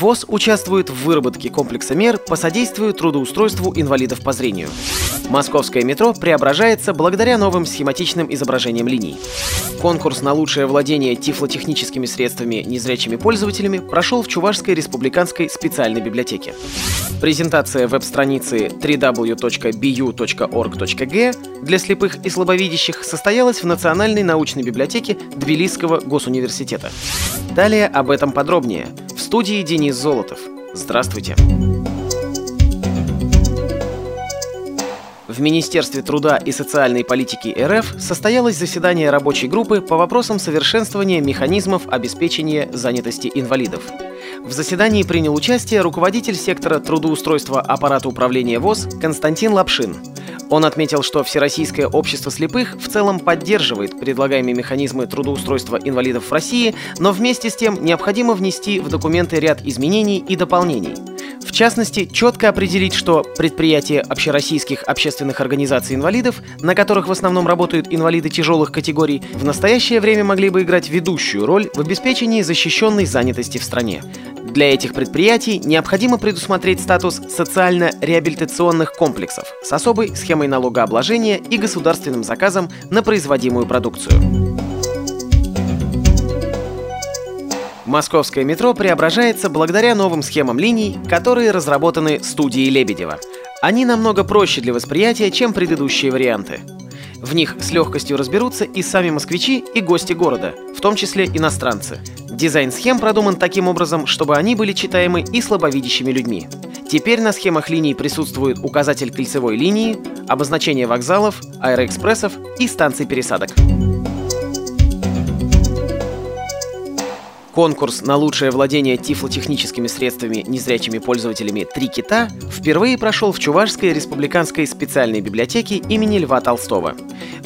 ВОЗ участвует в выработке комплекса мер по содействию трудоустройству инвалидов по зрению. Московское метро преображается благодаря новым схематичным изображениям линий. Конкурс на лучшее владение тифлотехническими средствами незрячими пользователями прошел в Чувашской республиканской специальной библиотеке. Презентация веб-страницы www.bu.org.g для слепых и слабовидящих состоялась в Национальной научной библиотеке Тбилисского госуниверситета. Далее об этом подробнее – студии Денис Золотов. Здравствуйте. В Министерстве труда и социальной политики РФ состоялось заседание рабочей группы по вопросам совершенствования механизмов обеспечения занятости инвалидов. В заседании принял участие руководитель сектора трудоустройства аппарата управления ВОЗ Константин Лапшин. Он отметил, что Всероссийское общество слепых в целом поддерживает предлагаемые механизмы трудоустройства инвалидов в России, но вместе с тем необходимо внести в документы ряд изменений и дополнений. В частности, четко определить, что предприятия общероссийских общественных организаций инвалидов, на которых в основном работают инвалиды тяжелых категорий, в настоящее время могли бы играть ведущую роль в обеспечении защищенной занятости в стране. Для этих предприятий необходимо предусмотреть статус социально-реабилитационных комплексов с особой схемой налогообложения и государственным заказом на производимую продукцию. Московское метро преображается благодаря новым схемам линий, которые разработаны студией Лебедева. Они намного проще для восприятия, чем предыдущие варианты. В них с легкостью разберутся и сами москвичи, и гости города, в том числе иностранцы. Дизайн схем продуман таким образом, чтобы они были читаемы и слабовидящими людьми. Теперь на схемах линий присутствует указатель кольцевой линии, обозначение вокзалов, аэроэкспрессов и станций пересадок. Конкурс на лучшее владение тифлотехническими средствами незрячими пользователями «Три кита» впервые прошел в Чувашской республиканской специальной библиотеке имени Льва Толстого.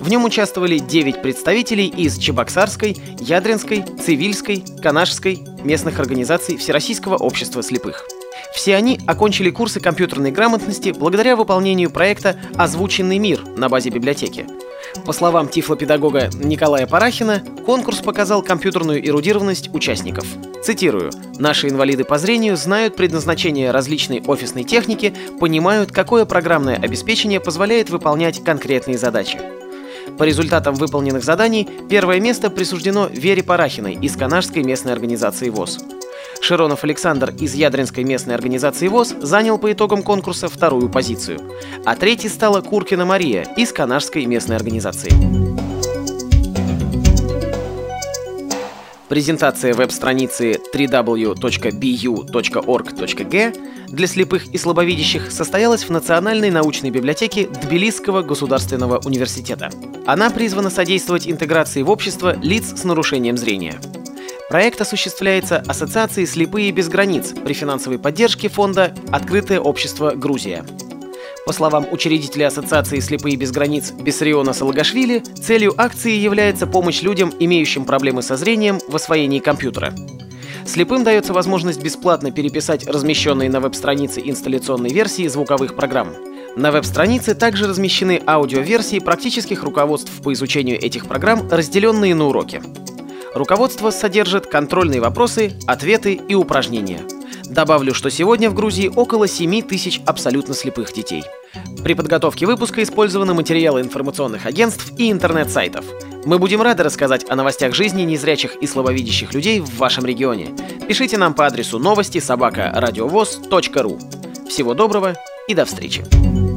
В нем участвовали 9 представителей из Чебоксарской, Ядринской, Цивильской, Канашской местных организаций Всероссийского общества слепых. Все они окончили курсы компьютерной грамотности благодаря выполнению проекта «Озвученный мир» на базе библиотеки. По словам тифлопедагога Николая Парахина, конкурс показал компьютерную эрудированность участников. Цитирую. «Наши инвалиды по зрению знают предназначение различной офисной техники, понимают, какое программное обеспечение позволяет выполнять конкретные задачи. По результатам выполненных заданий первое место присуждено Вере Парахиной из Канашской местной организации ВОЗ. Широнов Александр из Ядринской местной организации ВОЗ занял по итогам конкурса вторую позицию, а третьей стала Куркина Мария из Канашской местной организации. Презентация веб-страницы www.bu.org.g для слепых и слабовидящих состоялась в Национальной научной библиотеке Тбилисского государственного университета. Она призвана содействовать интеграции в общество лиц с нарушением зрения. Проект осуществляется Ассоциацией «Слепые без границ» при финансовой поддержке фонда «Открытое общество Грузия». По словам учредителя Ассоциации «Слепые без границ» Бессариона Салагашвили, целью акции является помощь людям, имеющим проблемы со зрением, в освоении компьютера. Слепым дается возможность бесплатно переписать размещенные на веб-странице инсталляционные версии звуковых программ. На веб-странице также размещены аудиоверсии практических руководств по изучению этих программ, разделенные на уроки. Руководство содержит контрольные вопросы, ответы и упражнения. Добавлю, что сегодня в Грузии около 7 тысяч абсолютно слепых детей. При подготовке выпуска использованы материалы информационных агентств и интернет-сайтов. Мы будем рады рассказать о новостях жизни незрячих и слабовидящих людей в вашем регионе. Пишите нам по адресу новости собака ру. Всего доброго и до встречи!